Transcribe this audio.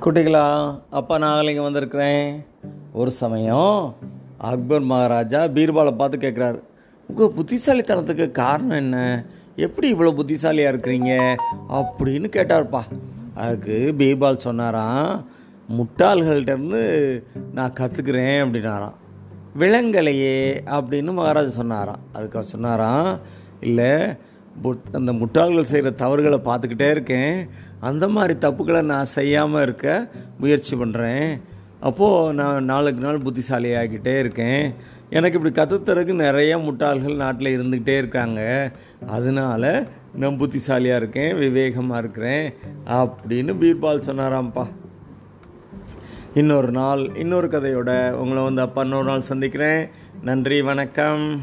குட்டிகளா அப்பா நான் இங்கே வந்திருக்கிறேன். ஒரு சமயம் அக்பர் மகாராஜா பீர்பாலை பார்த்து கேட்குறாரு உங்கள் புத்திசாலித்தனத்துக்கு காரணம் என்ன? எப்படி இவ்வளோ புத்திசாலியாக இருக்கிறீங்க? அப்படின்னு கேட்டார்ப்பா. அதுக்கு பீர்பால் சொன்னாராம் முட்டாள்கள்கிட்டருந்து நான் கற்றுக்குறேன் அப்படின்னாராம். விலங்கலையே அப்படின்னு மகாராஜா சொன்னாராம். அதுக்கு அவர் சொன்னாராம் இல்லை அந்த முட்டாள்கள் செய்கிற தவறுகளை பார்த்துக்கிட்டே இருக்கேன். அந்த மாதிரி தப்புகளை நான் செய்யாமல் இருக்க முயற்சி பண்ணுறேன் அப்போது நான் நாளுக்கு நாள் புத்திசாலியாகிட்டே இருக்கேன். எனக்கு இப்படி கற்றுத்தறதுக்கு நிறைய முட்டாள்கள் நாட்டில் இருந்துக்கிட்டே இருக்காங்க. அதனால நான் புத்திசாலியாக இருக்கேன் விவேகமாக இருக்கிறேன் அப்படின்னு பீர்பால் சொன்னாராம்ப்பா. இன்னொரு நாள் இன்னொரு கதையோட உங்களை வந்து அப்பா இன்னொரு நாள் சந்திக்கிறேன். நன்றி வணக்கம்.